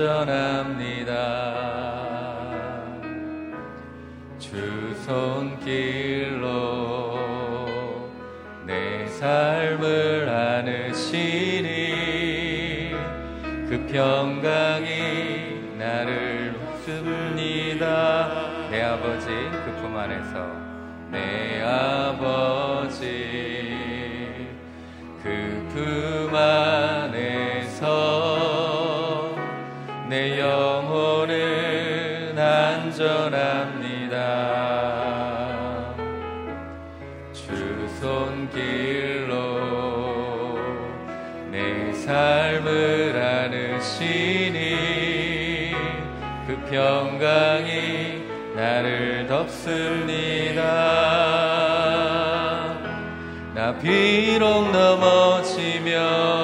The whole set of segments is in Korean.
안전합니다. 주 손길로 내 삶을 안으시니 그 평강이 나를 웃습니다. 내 아버지 그 품 안에서 내 아버지 그 품 안에서 나를 덮습니다. 나 비록 넘어지며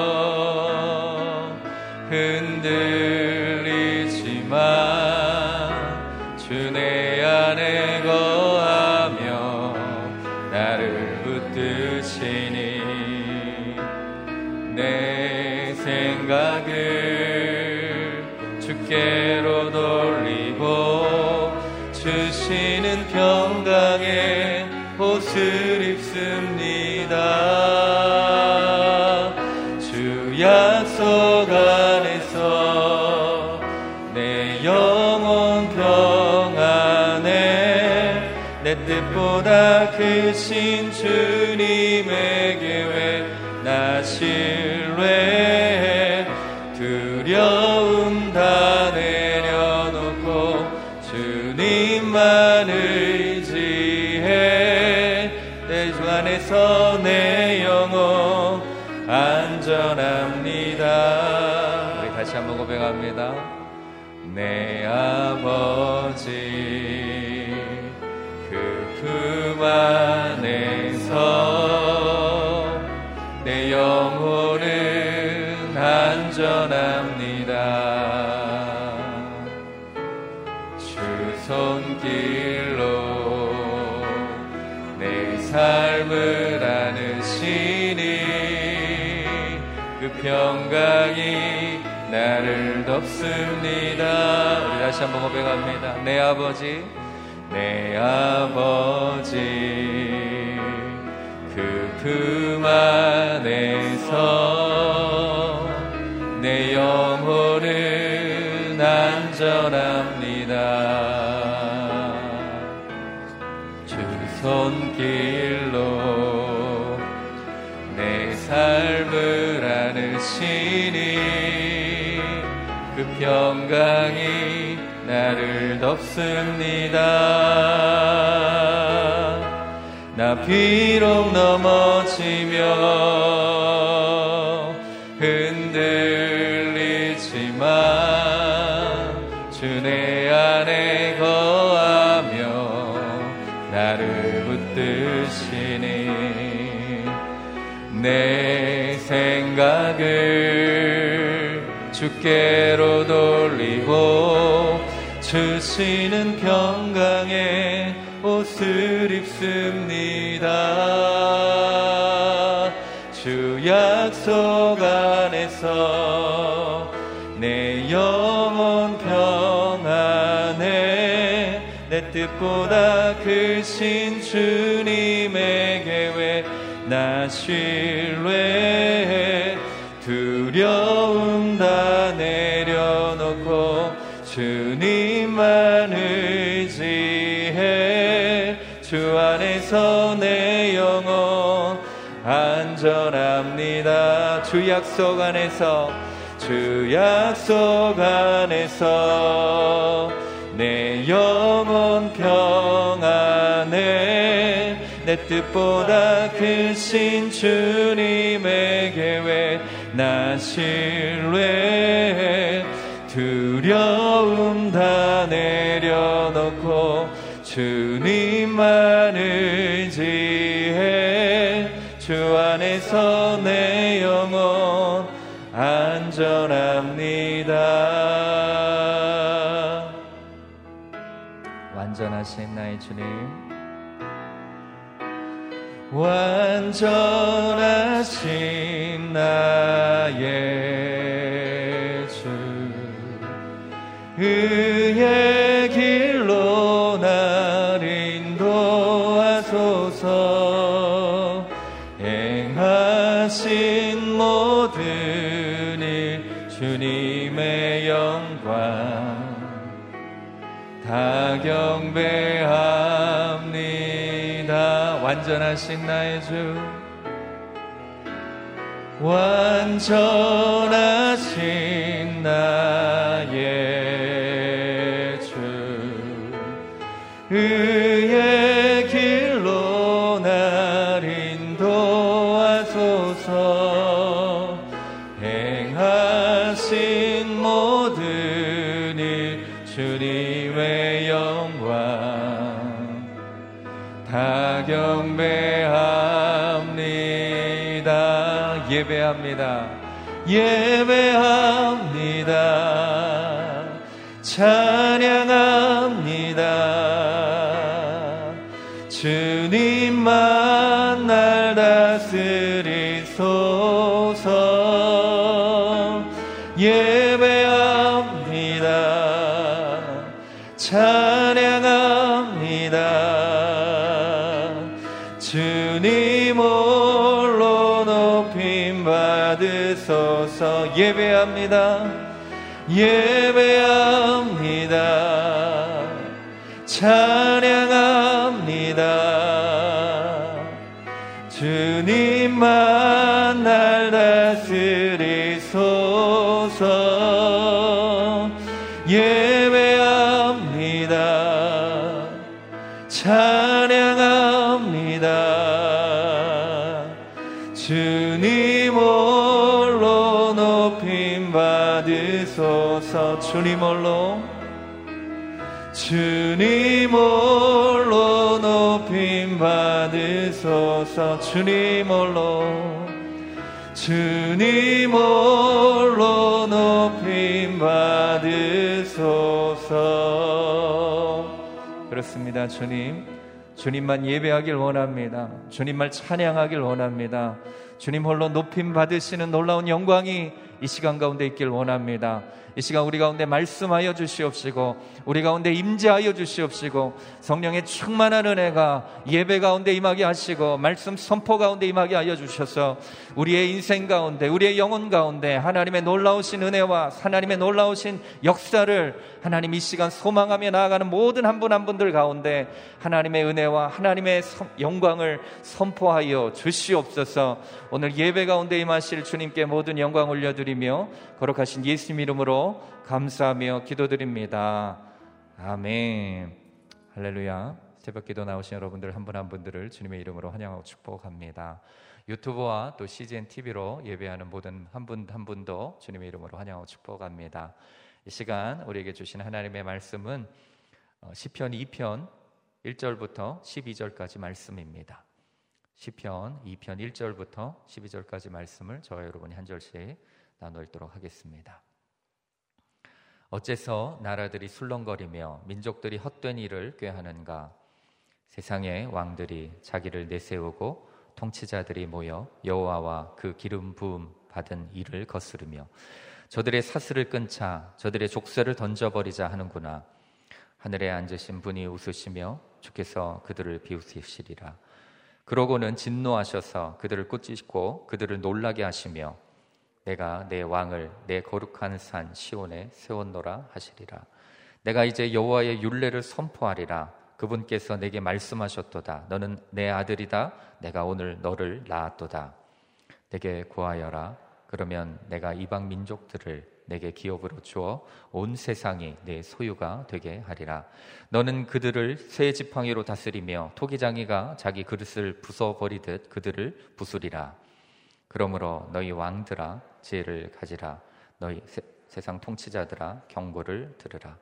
크신 주님의 계획 나 신뢰해 두려움 다 내려놓고 주님만 의지해 내 주 안에서 내 영혼 안전합니다. 우리 다시 한번 고백합니다. 내 아버지 그품 나를 덮습니다. 우리 다시 한번 고백합니다. 내 아버지, 내 아버지, 그 품 안에서 내 영혼은 안전합니다. 주 손길 그 평강이 나를 덮습니다. 나 비록 넘어지며 흔들 주께로 돌리고 주시는 평강의 옷을 입습니다. 주 약속 안에서 내 영혼 평안에 내 뜻보다 크신 주님의 계획 나 신뢰 주님만 의지해 주 안에서 내 영혼 안전합니다. 주 약속 안에서 주 약속 안에서 내 영혼 평안에 내 뜻보다 크신 주님의 계획 나 신뢰해 두려움 다 내려놓고 주님만 의지해 주 안에서 내 영혼 안전합니다. 완전하신 나의 주님. 완전하신 나 완전하신 나의 주 완전하신 나의 주 예배합니다. 예배합니다 예배합니다. 예배합니다. 찬양합니다. 주님만 날 다스리소 주님 홀로 주님 홀로 높임 받으소서. 주님 홀로 주님 홀로 높임 받으소서. 그렇습니다 주님. 주님만 예배하길 원합니다. 주님만 찬양하길 원합니다 주님 홀로 높임 받으시는 놀라운 영광이 이 시간 가운데 있길 원합니다. 이 시간 우리 가운데 말씀하여 주시옵시고 우리 가운데 임재하여 주시옵시고 성령의 충만한 은혜가 예배 가운데 임하게 하시고 말씀 선포 가운데 임하게 하여 주셔서 우리의 인생 가운데 우리의 영혼 가운데 하나님의 놀라우신 은혜와 하나님의 놀라우신 역사를 하나님 이 시간 소망하며 나아가는 모든 한 분한 분들 가운데 하나님의 은혜와 하나님의 영광을 선포하여 주시옵소서 오늘 예배 가운데 임하실 주님께 모든 영광 올려드리며 거룩하신 예수님 이름으로 감사하며 기도드립니다. 아멘. 할렐루야. 새벽 기도 나오신 여러분들 한분한 분들을 주님의 이름으로 환영하고 축복합니다. 유튜브와 또 CGN TV로 예배하는 모든 한 분 한 분도 주님의 이름으로 환영하고 축복합니다. 이 시간 우리에게 주신 하나님의 말씀은 어, 시편 2편 1절부터 12절까지 말씀입니다. 시편 2편 1절부터 12절까지 말씀을 저와 여러분이 한 절씩 나눠 읽도록 하겠습니다. 어째서 나라들이 술렁거리며 민족들이 헛된 일을 꾀하는가? 세상의 왕들이 자기를 내세우고 통치자들이 모여 여호와와 그 기름 부음 받은 일을 거스르며 저들의 사슬을 끊자 저들의 족쇄를 던져버리자 하는구나. 하늘에 앉으신 분이 웃으시며 주께서 그들을 비웃으시리라. 그러고는 진노하셔서 그들을 꾸짖고 그들을 놀라게 하시며 내가 내 왕을 내 거룩한 산 시온에 세웠노라 하시리라. 내가 이제 여호와의 율례를 선포하리라. 그분께서 내게 말씀하셨도다. 너는 내 아들이다. 내가 오늘 너를 낳았도다. 내게 구하여라. 그러면 내가 이방 민족들을 내게 기업으로 주어 온 세상이 내 소유가 되게 하리라. 너는 그들을 새 지팡이로 다스리며 토기장이가 자기 그릇을 부숴버리듯 그들을 부수리라. 그러므로 너희 왕들아 지혜를 가지라. 너희 세, 세상 통치자들아 경고를 들으라.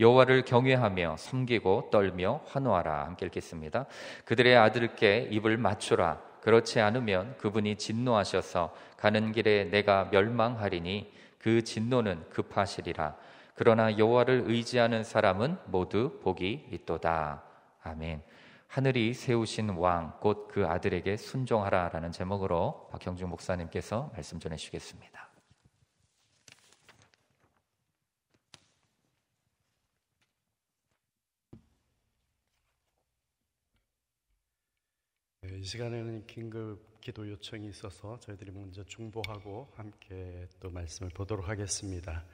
여호와를 경외하며 섬기고 떨며 환호하라. 함께 읽겠습니다. 그들의 아들께 입을 맞추라. 그렇지 않으면 그분이 진노하셔서 가는 길에 내가 멸망하리니 그 진노는 급하시리라. 그러나 여호와를 의지하는 사람은 모두 복이 있도다. 아멘. 하늘이 세우신 왕, 곧 그 아들에게 순종하라라는 제목으로 박형중 목사님께서 말씀 전해 주시겠습니다. 이 시간에는 긴급 기도 요청이 있어서 저희들이 먼저 중보하고 함께 또 말씀을 보도록 하겠습니다.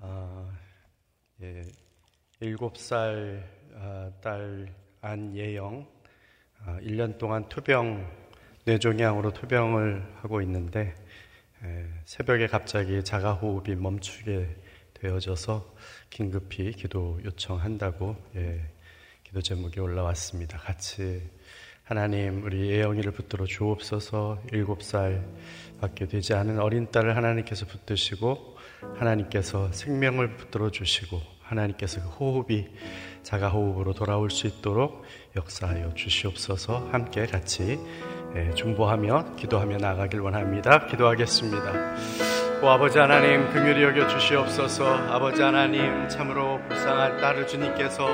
아, 예, 7살 아, 딸 안예영 아, 1년 동안 투병 뇌종양으로 투병을 하고 있는데 예, 새벽에 갑자기 자가호흡이 멈추게 되어져서 긴급히 기도 요청한다고 예, 기도 제목이 올라왔습니다. 같이 하나님 우리 예영이를 붙들어 주옵소서 일곱 살 밖에 되지 않은 어린 딸을 하나님께서 붙드시고 하나님께서 생명을 붙들어 주시고 하나님께서 그 호흡이 자가 호흡으로 돌아올 수 있도록 역사하여 주시옵소서 함께 같이 예, 중보하며 기도하며 나가길 원합니다. 기도하겠습니다. 오 아버지 하나님 긍휼히 여겨 주시옵소서 아버지 하나님 참으로 불쌍한 딸을 주님께서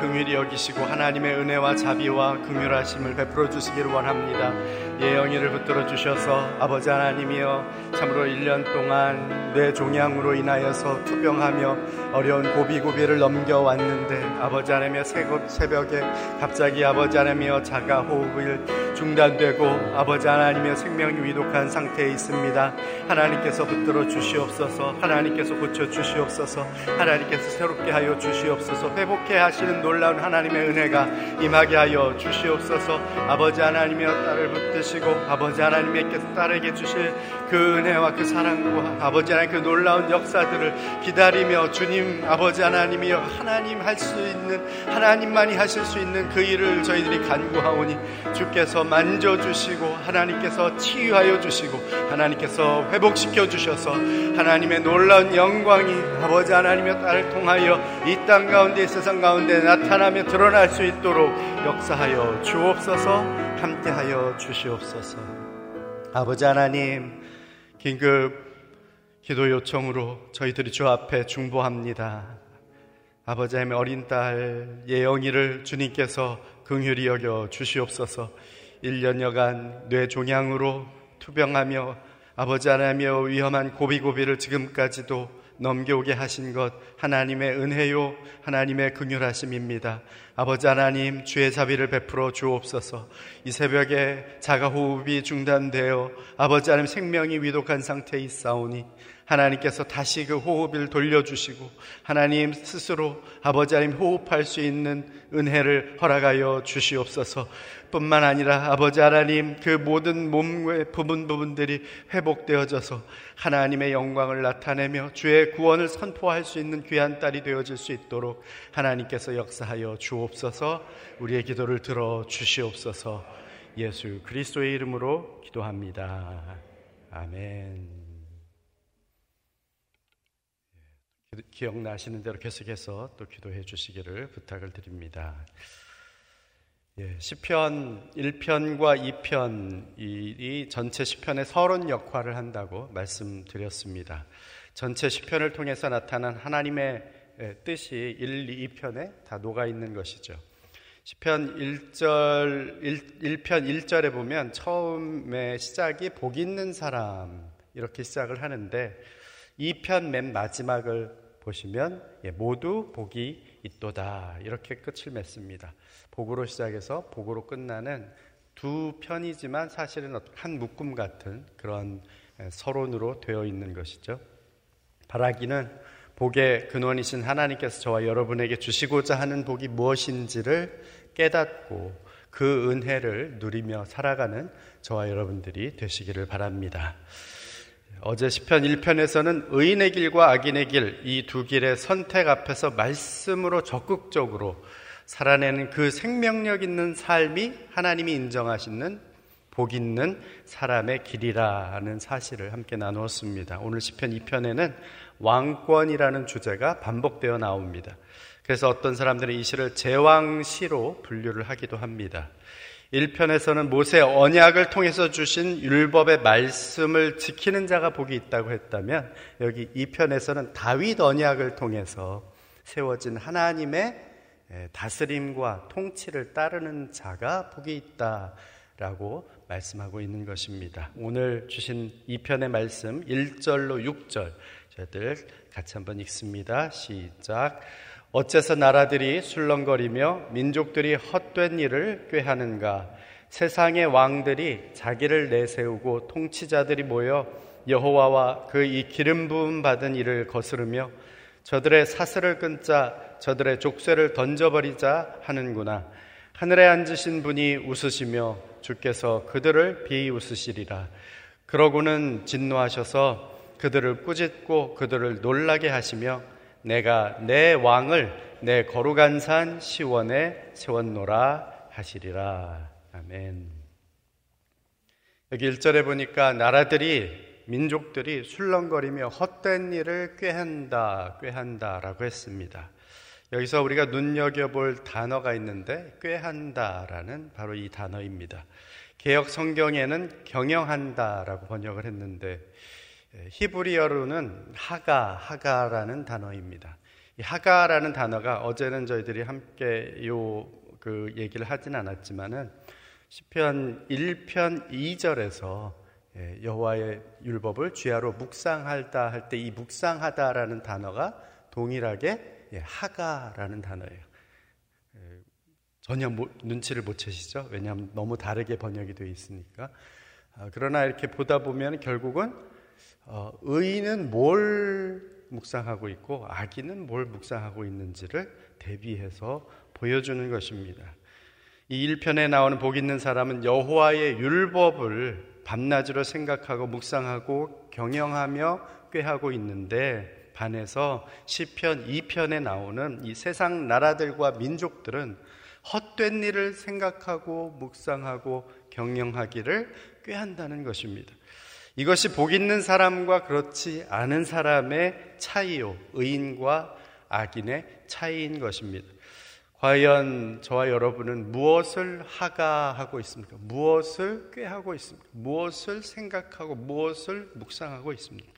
긍휼히 여기시고 하나님의 은혜와 자비와 긍휼하심을 베풀어 주시기를 원합니다. 예영이를 붙들어 주셔서 아버지 하나님이여 참으로 1년 동안 뇌 종양으로 인하여서 투병하며 어려운 고비고비를 넘겨왔는데 아버지 하나님여 새벽에 갑자기 아버지 하나님이여 자가 호흡을 중단되고 아버지 하나님의 생명이 위독한 상태에 있습니다. 하나님께서 붙들어 주시옵소서 하나님께서 고쳐 주시옵소서 하나님께서 새롭게 하여 주시옵소서 회복해 하시는 놀라운 하나님의 은혜가 임하게 하여 주시옵소서 아버지 하나님의 딸을 붙드시고 아버지 하나님께서 딸에게 주실 그 은혜와 그 사랑과 아버지 하나님 그 놀라운 역사들을 기다리며 주님 아버지 하나님이여 하나님 할 수 있는 하나님만이 하실 수 있는 그 일을 저희들이 간구하오니 주께서 만져주시고 하나님께서 치유하여 주시고 하나님께서 회복시켜 주셔서 하나님의 놀라운 영광이 아버지 하나님의 딸을 통하여 이 땅 가운데 세상 가운데 나타나며 드러날 수 있도록 역사하여 주옵소서 함께하여 주시옵소서. 아버지 하나님 긴급 기도 요청으로 저희들이 주 앞에 중보합니다. 아버지 하나님의 어린 딸 예영이를 주님께서 긍휼히 여겨 주시옵소서 1년여간 뇌종양으로 투병하며 아버지 하나님의 위험한 고비고비를 지금까지도 넘겨오게 하신 것 하나님의 은혜요 하나님의 긍휼하심입니다. 아버지 하나님 주의 자비를 베풀어 주옵소서. 이 새벽에 자가 호흡이 중단되어 아버지 하나님 생명이 위독한 상태에 있사오니 하나님께서 다시 그 호흡을 돌려주시고 하나님 스스로 아버지 하나님 호흡할 수 있는 은혜를 허락하여 주시옵소서. 뿐만 아니라 아버지 하나님 그 모든 몸의 부분 부분들이 회복되어져서 하나님의 영광을 나타내며 주의 구원을 선포할 수 있는 귀한 딸이 되어질 수 있도록 하나님께서 역사하여 주옵소서 우리의 기도를 들어 주시옵소서 예수 그리스도의 이름으로 기도합니다. 아멘. 기억나시는 대로 계속해서 또 기도해 주시기를 부탁을 드립니다. 예, 시편 1편과 2편이 전체 시편의 서론 역할을 한다고 말씀드렸습니다. 전체 시편을 통해서 나타난 하나님의 뜻이 1, 2편에 다 녹아 있는 것이죠. 시편 1절 1, 1편 1절에 보면 처음에 시작이 복 있는 사람 이렇게 시작을 하는데 2편 맨 마지막을 보시면 예, 모두 복이 있도다 이렇게 끝을 맺습니다. 복으로 시작해서 복으로 끝나는 두 편이지만 사실은 한 묶음 같은 그런 서론으로 되어 있는 것이죠. 바라기는 복의 근원이신 하나님께서 저와 여러분에게 주시고자 하는 복이 무엇인지를 깨닫고 그 은혜를 누리며 살아가는 저와 여러분들이 되시기를 바랍니다. 어제 시편 1편에서는 의인의 길과 악인의 길, 이 두 길의 선택 앞에서 말씀으로 적극적으로 살아내는 그 생명력 있는 삶이 하나님이 인정하시는 복 있는 사람의 길이라는 사실을 함께 나누었습니다. 오늘 시편 2편에는 왕권이라는 주제가 반복되어 나옵니다. 그래서 어떤 사람들은 이 시를 제왕시로 분류를 하기도 합니다. 1편에서는 모세 언약을 통해서 주신 율법의 말씀을 지키는 자가 복이 있다고 했다면 여기 2편에서는 다윗 언약을 통해서 세워진 하나님의 예, 다스림과 통치를 따르는 자가 복이 있다라고 말씀하고 있는 것입니다. 오늘 주신 2편의 말씀 1절로 6절 저희들 같이 한번 읽습니다. 시작. 어째서 나라들이 술렁거리며 민족들이 헛된 일을 꾀하는가? 세상의 왕들이 자기를 내세우고 통치자들이 모여 여호와와 그 이 기름 부음 받은 이를 거스르며 저들의 사슬을 끊자 저들의 족쇄를 던져버리자 하는구나. 하늘에 앉으신 분이 웃으시며 주께서 그들을 비웃으시리라. 그러고는 진노하셔서 그들을 꾸짖고 그들을 놀라게 하시며 내가 내 왕을 내 거룩한 산 시원에 세웠노라 하시리라. 아멘. 여기 1절에 보니까 나라들이 민족들이 술렁거리며 헛된 일을 꾀한다, 꾀한다라고 했습니다. 여기서 우리가 눈여겨볼 단어가 있는데 꾀한다라는 바로 이 단어입니다. 개혁 성경에는 경영한다라고 번역을 했는데 히브리어로는 하가, 하가라는 단어입니다. 이 하가라는 단어가 어제는 저희들이 함께 요 그 얘기를 하진 않았지만은 시편 1편 2절에서 예, 여호와의 율법을 주야로 묵상할다 할 때 이 묵상하다라는 단어가 동일하게 예, 하가라는 단어예요. 예, 전혀 눈치를 못 채시죠? 왜냐하면 너무 다르게 번역이 되어 있으니까. 아, 그러나 이렇게 보다 보면 결국은 어, 의인은 뭘 묵상하고 있고 악인은 뭘 묵상하고 있는지를 대비해서 보여주는 것입니다. 이 1편에 나오는 복 있는 사람은 여호와의 율법을 밤낮으로 생각하고 묵상하고 경영하며 꾀하고 있는데 반해서 시편 2편에 나오는 이 세상 나라들과 민족들은 헛된 일을 생각하고 묵상하고 경영하기를 꾀한다는 것입니다. 이것이 복 있는 사람과 그렇지 않은 사람의 차이요. 의인과 악인의 차이인 것입니다. 과연 저와 여러분은 무엇을 하가하고 있습니까? 무엇을 꾀하고 있습니까? 무엇을 생각하고 무엇을 묵상하고 있습니까?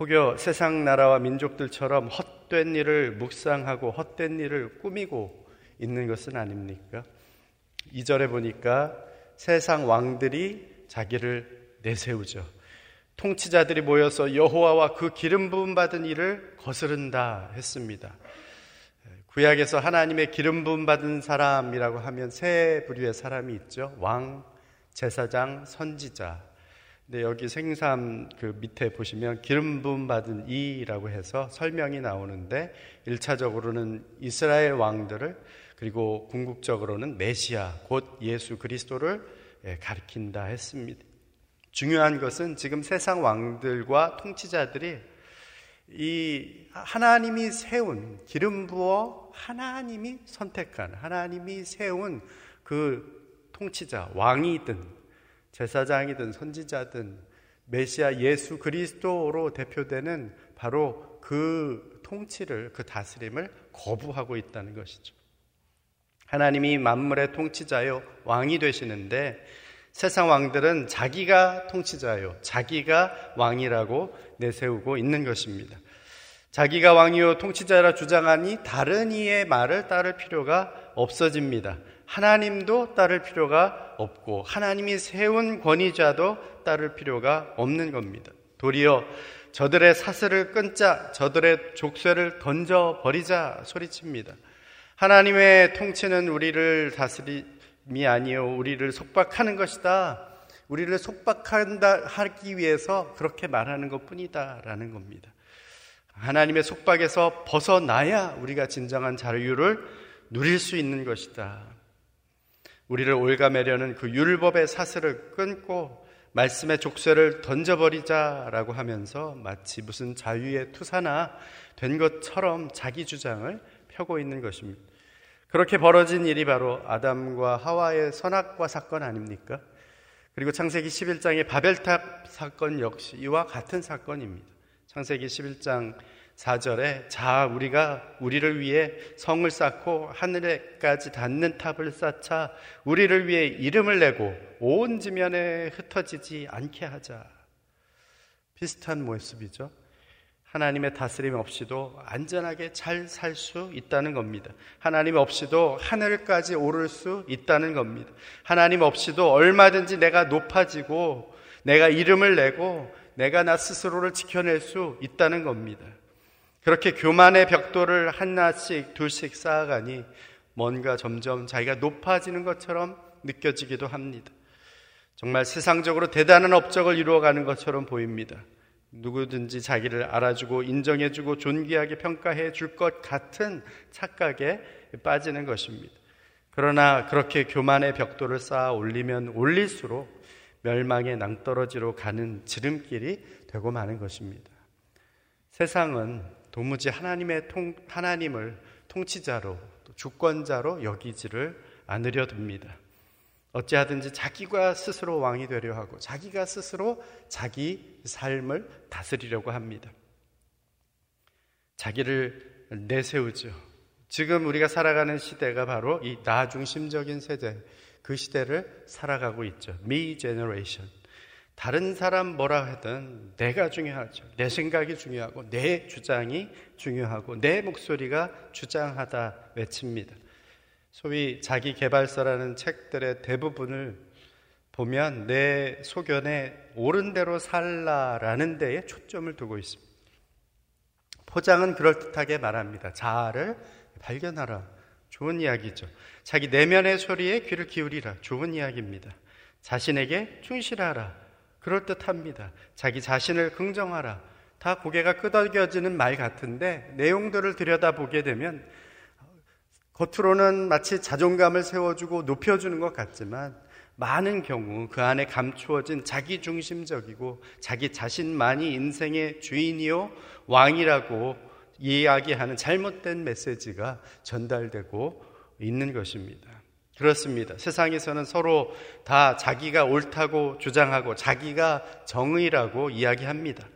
혹여 세상 나라와 민족들처럼 헛된 일을 묵상하고 헛된 일을 꾸미고 있는 것은 아닙니까? 2절에 보니까 세상 왕들이 자기를 내세우죠. 통치자들이 모여서 여호와와 그 기름 부음 받은 일을 거스른다 했습니다. 구약에서 하나님의 기름 부음 받은 사람이라고 하면 세 부류의 사람이 있죠. 왕, 제사장, 선지자. 근데 여기 생삼 그 밑에 보시면 기름 부음 받은 이라고 해서 설명이 나오는데 1차적으로는 이스라엘 왕들을 그리고 궁극적으로는 메시아 곧 예수 그리스도를 예, 가리킨다 했습니다. 중요한 것은 지금 세상 왕들과 통치자들이 이 하나님이 세운 기름 부어 하나님이 선택한 하나님이 세운 그 통치자 왕이든 제사장이든 선지자든 메시아 예수 그리스도로 대표되는 바로 그 통치를 그 다스림을 거부하고 있다는 것이죠. 하나님이 만물의 통치자요 왕이 되시는데 세상 왕들은 자기가 통치자요, 자기가 왕이라고 내세우고 있는 것입니다. 자기가 왕이요 통치자라 주장하니 다른 이의 말을 따를 필요가 없어집니다. 하나님도 따를 필요가 없고 하나님이 세운 권위자도 따를 필요가 없는 겁니다. 도리어 저들의 사슬을 끊자 저들의 족쇄를 던져 버리자 소리칩니다. 하나님의 통치는 우리를 다스리 미 아니요 우리를 속박하는 것이다. 우리를 속박한다 하기 위해서 그렇게 말하는 것뿐이다라는 겁니다. 하나님의 속박에서 벗어나야 우리가 진정한 자유를 누릴 수 있는 것이다. 우리를 올가매려는 그 율법의 사슬을 끊고 말씀의 족쇄를 던져버리자라고 하면서 마치 무슨 자유의 투사나 된 것처럼 자기 주장을 펴고 있는 것입니다. 그렇게 벌어진 일이 바로 아담과 하와의 선악과 사건 아닙니까? 그리고 창세기 11장의 바벨탑 사건 역시 이와 같은 사건입니다. 창세기 11장 4절에 자 우리가 우리를 위해 성을 쌓고 하늘에까지 닿는 탑을 쌓자 우리를 위해 이름을 내고 온 지면에 흩어지지 않게 하자. 비슷한 모습이죠. 하나님의 다스림 없이도 안전하게 잘 살 수 있다는 겁니다. 하나님 없이도 하늘까지 오를 수 있다는 겁니다. 하나님 없이도 얼마든지 내가 높아지고 내가 이름을 내고 내가 나 스스로를 지켜낼 수 있다는 겁니다. 그렇게 교만의 벽돌을 하나씩 둘씩 쌓아가니 뭔가 점점 자기가 높아지는 것처럼 느껴지기도 합니다. 정말 세상적으로 대단한 업적을 이루어가는 것처럼 보입니다. 누구든지 자기를 알아주고 인정해주고 존귀하게 평가해 줄 것 같은 착각에 빠지는 것입니다. 그러나 그렇게 교만의 벽돌을 쌓아 올리면 올릴수록 멸망의 낭떠러지로 가는 지름길이 되고 마는 것입니다. 세상은 도무지 하나님의 통, 하나님을 통치자로 주권자로 여기지를 않으려 듭니다. 어찌하든지 자기가 스스로 왕이 되려 하고 자기가 스스로 자기 삶을 다스리려고 합니다. 자기를 내세우죠. 지금 우리가 살아가는 시대가 바로 이 나 중심적인 세대, 그 시대를 살아가고 있죠. Me Generation. 다른 사람 뭐라 하든 내가 중요하죠. 내 생각이 중요하고 내 주장이 중요하고 내 목소리가 중요하다 외칩니다. 소위 자기 개발서라는 책들의 대부분을 보면 내 소견에 옳은 대로 살라라는 데에 초점을 두고 있습니다. 포장은 그럴듯하게 말합니다. 자아를 발견하라. 좋은 이야기죠. 자기 내면의 소리에 귀를 기울이라. 좋은 이야기입니다. 자신에게 충실하라. 그럴듯합니다. 자기 자신을 긍정하라. 다 고개가 끄덕여지는 말 같은데 내용들을 들여다보게 되면 겉으로는 마치 자존감을 세워주고 높여주는 것 같지만 많은 경우 그 안에 감추어진 자기 중심적이고 자기 자신만이 인생의 주인이요 왕이라고 이야기하는 잘못된 메시지가 전달되고 있는 것입니다. 그렇습니다. 세상에서는 서로 다 자기가 옳다고 주장하고 자기가 정의라고 이야기합니다.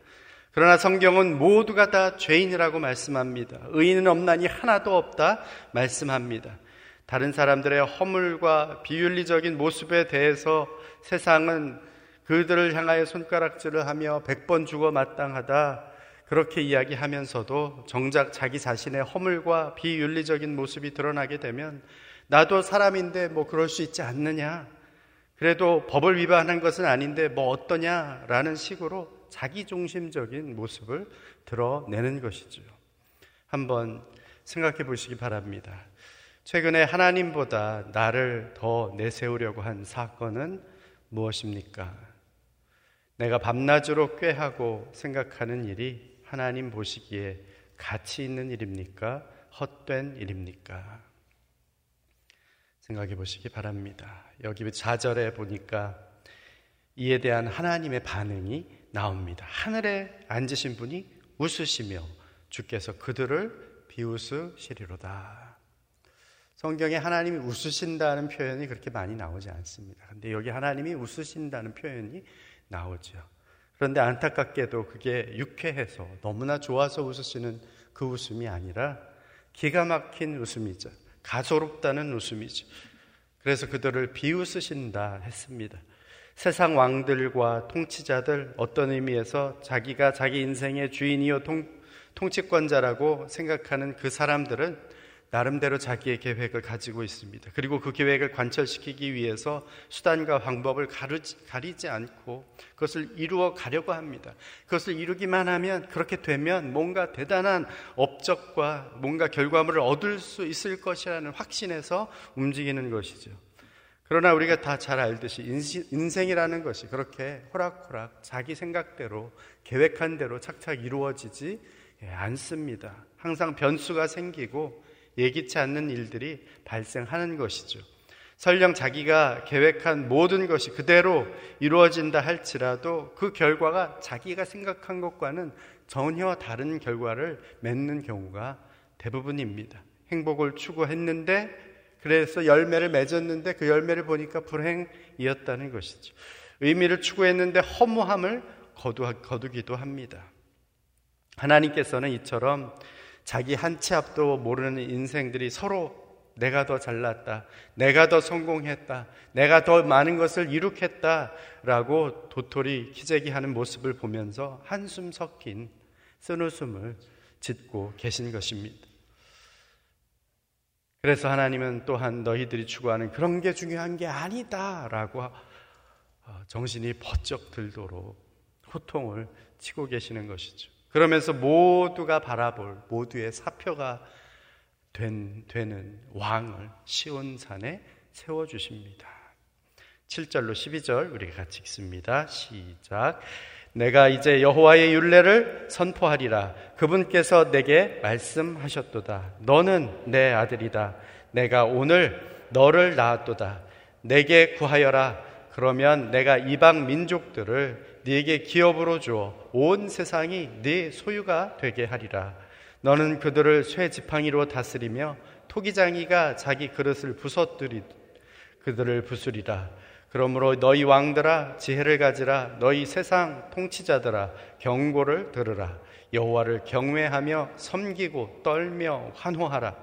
그러나 성경은 모두가 다 죄인이라고 말씀합니다. 의인은 없나니 하나도 없다 말씀합니다. 다른 사람들의 허물과 비윤리적인 모습에 대해서 세상은 그들을 향하여 손가락질을 하며 백 번 죽어 마땅하다 그렇게 이야기하면서도 정작 자기 자신의 허물과 비윤리적인 모습이 드러나게 되면 나도 사람인데 뭐 그럴 수 있지 않느냐 그래도 법을 위반한 것은 아닌데 뭐 어떠냐라는 식으로 자기중심적인 모습을 드러내는 것이죠. 한번 생각해 보시기 바랍니다. 최근에 하나님보다 나를 더 내세우려고 한 사건은 무엇입니까? 내가 밤낮으로 꾀하고 생각하는 일이 하나님 보시기에 가치 있는 일입니까? 헛된 일입니까? 생각해 보시기 바랍니다. 여기 좌절에 보니까 이에 대한 하나님의 반응이 나옵니다. 하늘에 앉으신 분이 웃으시며 주께서 그들을 비웃으시리로다. 성경에 하나님이 웃으신다는 표현이 그렇게 많이 나오지 않습니다. 근데 여기 하나님이 웃으신다는 표현이 나오죠. 그런데 안타깝게도 그게 유쾌해서 너무나 좋아서 웃으시는 그 웃음이 아니라 기가 막힌 웃음이죠. 가소롭다는 웃음이죠. 그래서 그들을 비웃으신다 했습니다. 세상 왕들과 통치자들 어떤 의미에서 자기가 자기 인생의 주인이요 통, 통치권자라고 생각하는 그 사람들은 나름대로 자기의 계획을 가지고 있습니다. 그리고 그 계획을 관철시키기 위해서 수단과 방법을 가르지, 가리지 않고 그것을 이루어 가려고 합니다. 그것을 이루기만 하면 그렇게 되면 뭔가 대단한 업적과 뭔가 결과물을 얻을 수 있을 것이라는 확신에서 움직이는 것이죠. 그러나 우리가 다 잘 알듯이 인생이라는 것이 그렇게 호락호락 자기 생각대로 계획한 대로 착착 이루어지지 않습니다. 항상 변수가 생기고 예기치 않는 일들이 발생하는 것이죠. 설령 자기가 계획한 모든 것이 그대로 이루어진다 할지라도 그 결과가 자기가 생각한 것과는 전혀 다른 결과를 맺는 경우가 대부분입니다. 행복을 추구했는데 그래서 열매를 맺었는데 그 열매를 보니까 불행이었다는 것이죠. 의미를 추구했는데 허무함을 거두, 기도 합니다. 하나님께서는 이처럼 자기 한 치 앞도 모르는 인생들이 서로 내가 더 잘났다. 내가 더 성공했다. 내가 더 많은 것을 이룩했다. 라고 도토리 키재기 하는 모습을 보면서 한숨 섞인 쓴웃음을 짓고 계신 것입니다. 그래서 하나님은 또한 너희들이 추구하는 그런 게 중요한 게 아니다라고 어, 정신이 버쩍 들도록 호통을 치고 계시는 것이죠. 그러면서 모두가 바라볼 모두의 사표가 된, 되는 왕을 시온산에 세워주십니다. 7절로 12절 우리가 같이 읽습니다. 시작. 내가 이제 여호와의 윤례를 선포하리라. 그분께서 내게 말씀하셨도다. 너는 내 아들이다. 내가 오늘 너를 낳았도다. 내게 구하여라. 그러면 내가 이방 민족들을 네게 기업으로 주어 온 세상이 네 소유가 되게 하리라. 너는 그들을 쇠 지팡이로 다스리며 토기장이가 자기 그릇을 부서뜨리 그들을 부수리라. 그러므로 너희 왕들아 지혜를 가지라. 너희 세상 통치자들아 경고를 들으라. 여호와를 경외하며 섬기고 떨며 환호하라.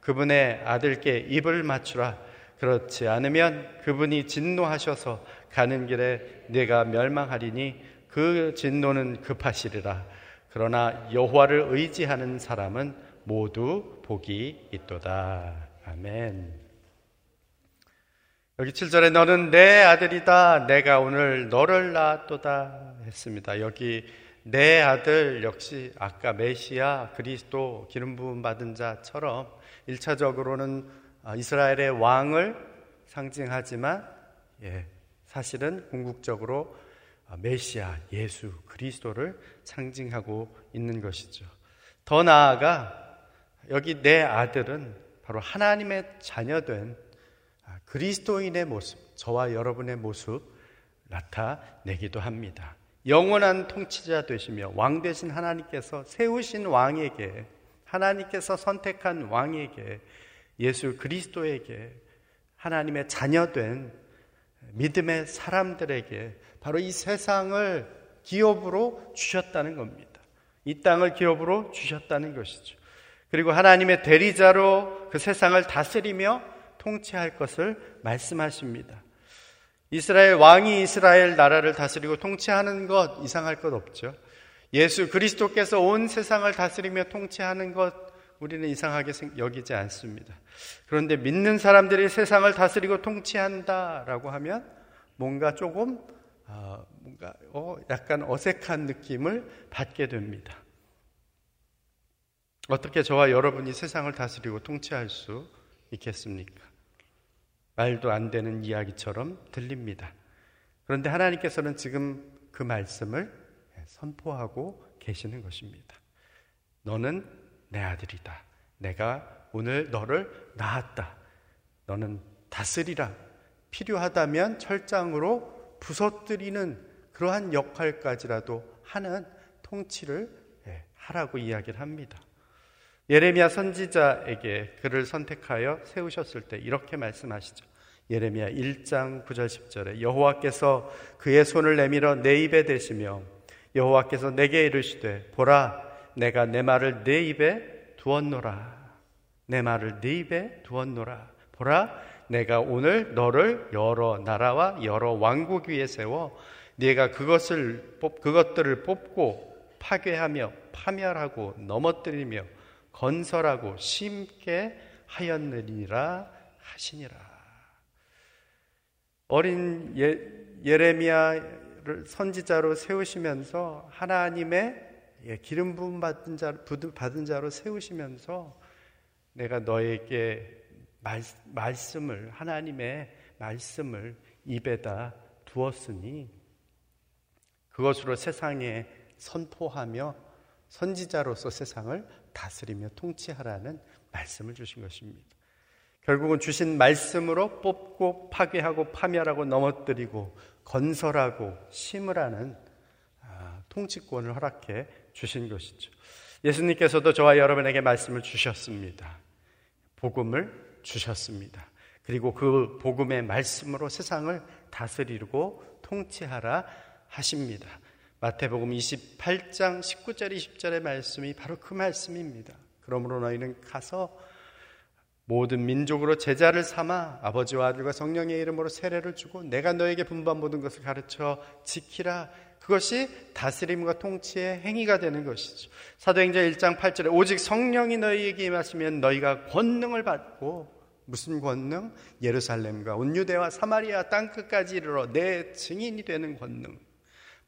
그분의 아들께 입을 맞추라. 그렇지 않으면 그분이 진노하셔서 가는 길에 내가 멸망하리니 그 진노는 급하시리라. 그러나 여호와를 의지하는 사람은 모두 복이 있도다. 아멘. 여기 7절에 너는 내 아들이다. 내가 오늘 너를 낳았도다. 했습니다. 여기 내 아들 역시 아까 메시아 그리스도 기름 부음 받은 자처럼 1차적으로는 이스라엘의 왕을 상징하지만 예, 사실은 궁극적으로 메시아 예수 그리스도를 상징하고 있는 것이죠. 더 나아가 여기 내 아들은 바로 하나님의 자녀된 그리스도인의 모습, 저와 여러분의 모습 나타내기도 합니다. 영원한 통치자 되시며 왕 되신 하나님께서 세우신 왕에게 하나님께서 선택한 왕에게 예수 그리스도에게 하나님의 자녀된 믿음의 사람들에게 바로 이 세상을 기업으로 주셨다는 겁니다. 이 땅을 기업으로 주셨다는 것이죠. 그리고 하나님의 대리자로 그 세상을 다스리며 통치할 것을 말씀하십니다. 이스라엘 왕이 이스라엘 나라를 다스리고 통치하는 것 이상할 것 없죠. 예수 그리스도께서 온 세상을 다스리며 통치하는 것 우리는 이상하게 여기지 않습니다. 그런데 믿는 사람들이 세상을 다스리고 통치한다라고 하면 뭔가 조금 어, 뭔가 어, 약간 어색한 느낌을 받게 됩니다. 어떻게 저와 여러분이 세상을 다스리고 통치할 수 있겠습니까? 말도 안 되는 이야기처럼 들립니다. 그런데 하나님께서는 지금 그 말씀을 선포하고 계시는 것입니다. 너는 내 아들이다. 내가 오늘 너를 낳았다. 너는 다스리라. 필요하다면 철장으로 부서뜨리는 그러한 역할까지라도 하는 통치를 예, 하라고 이야기를 합니다. 예레미야 선지자에게 그를 선택하여 세우셨을 때 이렇게 말씀하시죠. 예레미야 1장 9절 10절에 여호와께서 그의 손을 내밀어 내 입에 대시며 여호와께서 내게 이르시되 보라 내가 내 말을 내 입에 두었노라 내 말을 내 입에 두었노라 보라 내가 오늘 너를 여러 나라와 여러 왕국 위에 세워 네가 그것을 뽑, 그것들을 뽑고 파괴하며 파멸하고 넘어뜨리며 건설하고 심게 하였느니라 하시니라. 어린 예, 예레미야를 선지자로 세우시면서 하나님의 예, 기름 부음 받은 자 받은 자로 세우시면서 내가 너에게 말, 말씀을 하나님의 말씀을 입에다 두었으니 그것으로 세상에 선포하며 선지자로서 세상을 다스리며 통치하라는 말씀을 주신 것입니다. 결국은 주신 말씀으로 뽑고 파괴하고 파멸하고 넘어뜨리고 건설하고 심으라는 아, 통치권을 허락해 주신 것이죠. 예수님께서도 저와 여러분에게 말씀을 주셨습니다. 복음을 주셨습니다. 그리고 그 복음의 말씀으로 세상을 다스리고 통치하라 하십니다. 마태복음 28장 19절 20절의 말씀이 바로 그 말씀입니다. 그러므로 너희는 가서 모든 민족으로 제자를 삼아 아버지와 아들과 성령의 이름으로 세례를 주고 내가 너에게 분반 모든 것을 가르쳐 지키라. 그것이 다스림과 통치의 행위가 되는 것이죠. 사도행전 1장 8절에 오직 성령이 너희에게 임하시면 너희가 권능을 받고 무슨 권능? 예루살렘과 온 유대와 사마리아 땅 끝까지 이르러 내 증인이 되는 권능.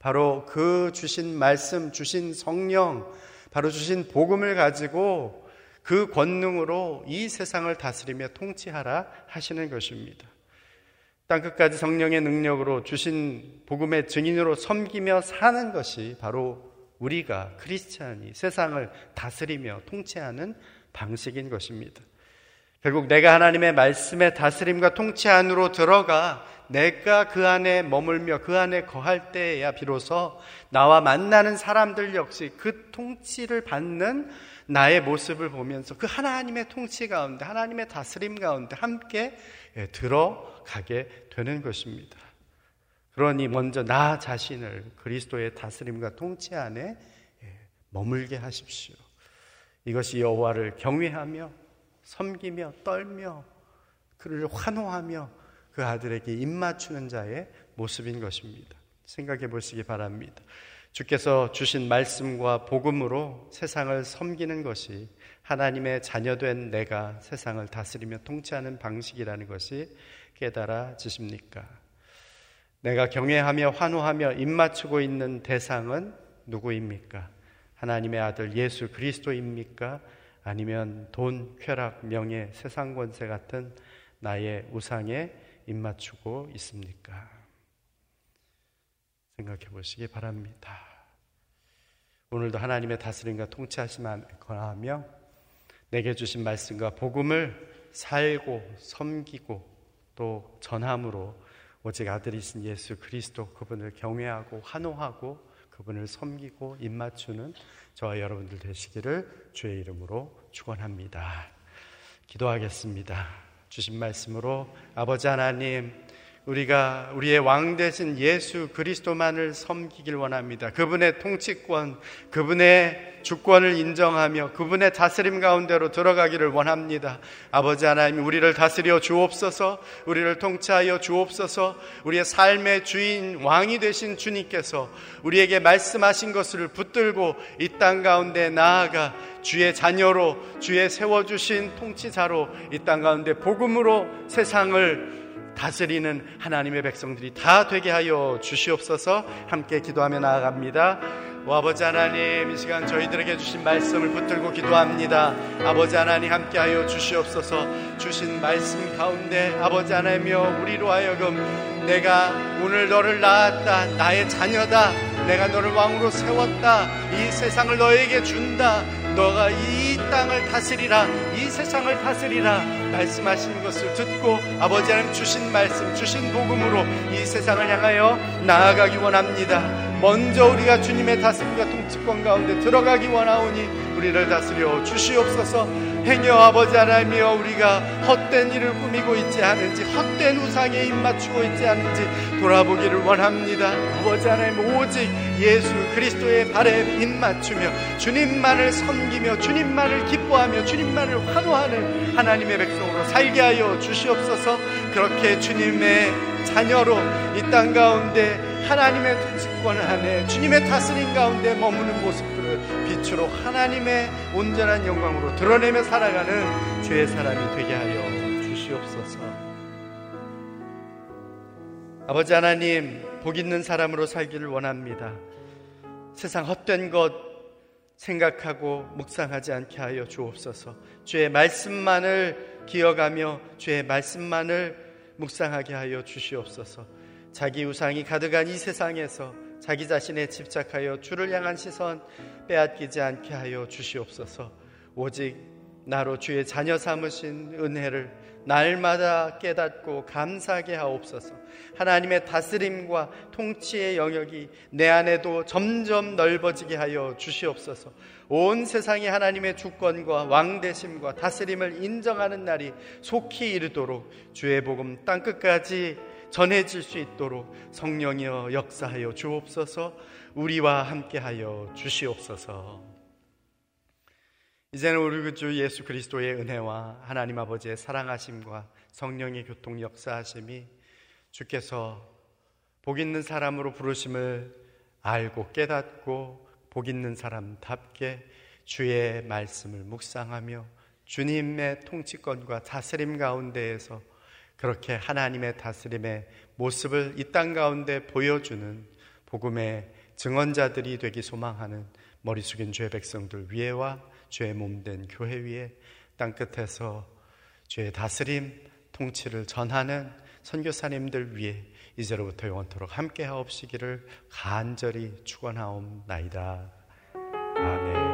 바로 그 주신 말씀, 주신 성령, 바로 주신 복음을 가지고 그 권능으로 이 세상을 다스리며 통치하라 하시는 것입니다. 땅끝까지 성령의 능력으로 주신 복음의 증인으로 섬기며 사는 것이 바로 우리가 크리스찬이 세상을 다스리며 통치하는 방식인 것입니다. 결국 내가 하나님의 말씀의 다스림과 통치 안으로 들어가 내가 그 안에 머물며 그 안에 거할 때야 비로소 나와 만나는 사람들 역시 그 통치를 받는 나의 모습을 보면서 그 하나님의 통치 가운데 하나님의 다스림 가운데 함께 예, 들어가게 되는 것입니다. 그러니 먼저 나 자신을 그리스도의 다스림과 통치 안에 예, 머물게 하십시오. 이것이 여호와를 경외하며 섬기며 떨며 그를 환호하며 그 아들에게 입맞추는 자의 모습인 것입니다. 생각해 보시기 바랍니다. 주께서 주신 말씀과 복음으로 세상을 섬기는 것이 하나님의 자녀된 내가 세상을 다스리며 통치하는 방식이라는 것이 깨달아지십니까? 내가 경외하며 환호하며 입맞추고 있는 대상은 누구입니까? 하나님의 아들 예수 그리스도입니까? 아니면 돈, 쾌락, 명예, 세상 권세 같은 나의 우상에 입맞추고 있습니까? 생각해 보시기 바랍니다. 오늘도 하나님의 다스림과 통치하심을 권하며 내게 주신 말씀과 복음을 살고 섬기고 또 전함으로 오직 아들이신 예수 그리스도 그분을 경외하고 환호하고 그분을 섬기고 입맞추는 저와 여러분들 되시기를 주의 이름으로 축원합니다. 기도하겠습니다. 주신 말씀으로 아버지 하나님 우리가 우리의 왕 되신 예수 그리스도만을 섬기길 원합니다. 그분의 통치권, 그분의 주권을 인정하며 그분의 다스림 가운데로 들어가기를 원합니다. 아버지 하나님, 우리를 다스려 주옵소서, 우리를 통치하여 주옵소서, 우리의 삶의 주인, 왕이 되신 주님께서 우리에게 말씀하신 것을 붙들고 이 땅 가운데 나아가 주의 자녀로, 주의 세워주신 통치자로 이 땅 가운데 복음으로 세상을 다스리는 하나님의 백성들이 다 되게 하여 주시옵소서. 함께 기도하며 나아갑니다. 오 아버지 하나님 이 시간 저희들에게 주신 말씀을 붙들고 기도합니다. 아버지 하나님 함께하여 주시옵소서. 주신 말씀 가운데 아버지 하나님여 우리로 하여금 내가 오늘 너를 낳았다. 나의 자녀다. 내가 너를 왕으로 세웠다. 이 세상을 너에게 준다 너가 이 땅을 다스리라 이 세상을 다스리라 말씀하신 것을 듣고 아버지 하나님 주신 말씀 주신 복음으로 이 세상을 향하여 나아가기 원합니다. 먼저 우리가 주님의 다스림과 통치권 가운데 들어가기 원하오니 우리를 다스려 주시옵소서 행여 아버지 하나님이여 우리가 헛된 일을 꾸미고 있지 않은지 헛된 우상에 입맞추고 있지 않은지 돌아보기를 원합니다. 아버지 하나님 오직 예수 그리스도의 발에 입맞추며 주님만을 섬기며 주님만을 기뻐하며 주님만을 환호하는 하나님의 백성으로 살게 하여 주시옵소서. 그렇게 주님의 자녀로 이 땅 가운데 하나님의 통치권 안에 주님의 다스림 가운데 머무는 모습들을 빛으로 하나님의 온전한 영광으로 드러내며 살아가는 주의 사람이 되게 하여 주시옵소서. 아버지 하나님, 복 있는 사람으로 살기를 원합니다. 세상 헛된 것 생각하고 묵상하지 않게 하여 주옵소서. 주의 말씀만을 기억하며 주의 말씀만을 묵상하게 하여 주시옵소서. 자기 우상이 가득한 이 세상에서 자기 자신에 집착하여 주를 향한 시선 빼앗기지 않게 하여 주시옵소서. 오직 나로 주의 자녀 삼으신 은혜를 날마다 깨닫고 감사하게 하옵소서. 하나님의 다스림과 통치의 영역이 내 안에도 점점 넓어지게 하여 주시옵소서. 온 세상이 하나님의 주권과 왕대심과 다스림을 인정하는 날이 속히 이르도록 주의 복음 땅 끝까지 전해질 수 있도록 성령이여 역사하여 주옵소서. 우리와 함께하여 주시옵소서. 이제는 우리 그주 예수 그리스도의 은혜와 하나님 아버지의 사랑하심과 성령의 교통 역사하심이 주께서 복 있는 사람으로 부르심을 알고 깨닫고 복 있는 사람답게 주의 말씀을 묵상하며 주님의 통치권과 다스림 가운데에서 그렇게 하나님의 다스림의 모습을 이 땅 가운데 보여주는 복음의 증언자들이 되기 소망하는 머리 숙인 주의 백성들 위에와 주의 몸된 교회 위에 땅 끝에서 주의 다스림 통치를 전하는 선교사님들 위해 이제로부터 영원토록 함께 하옵시기를 간절히 축원하옵나이다. 아멘.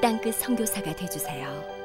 땅끝 성교사가 되주세요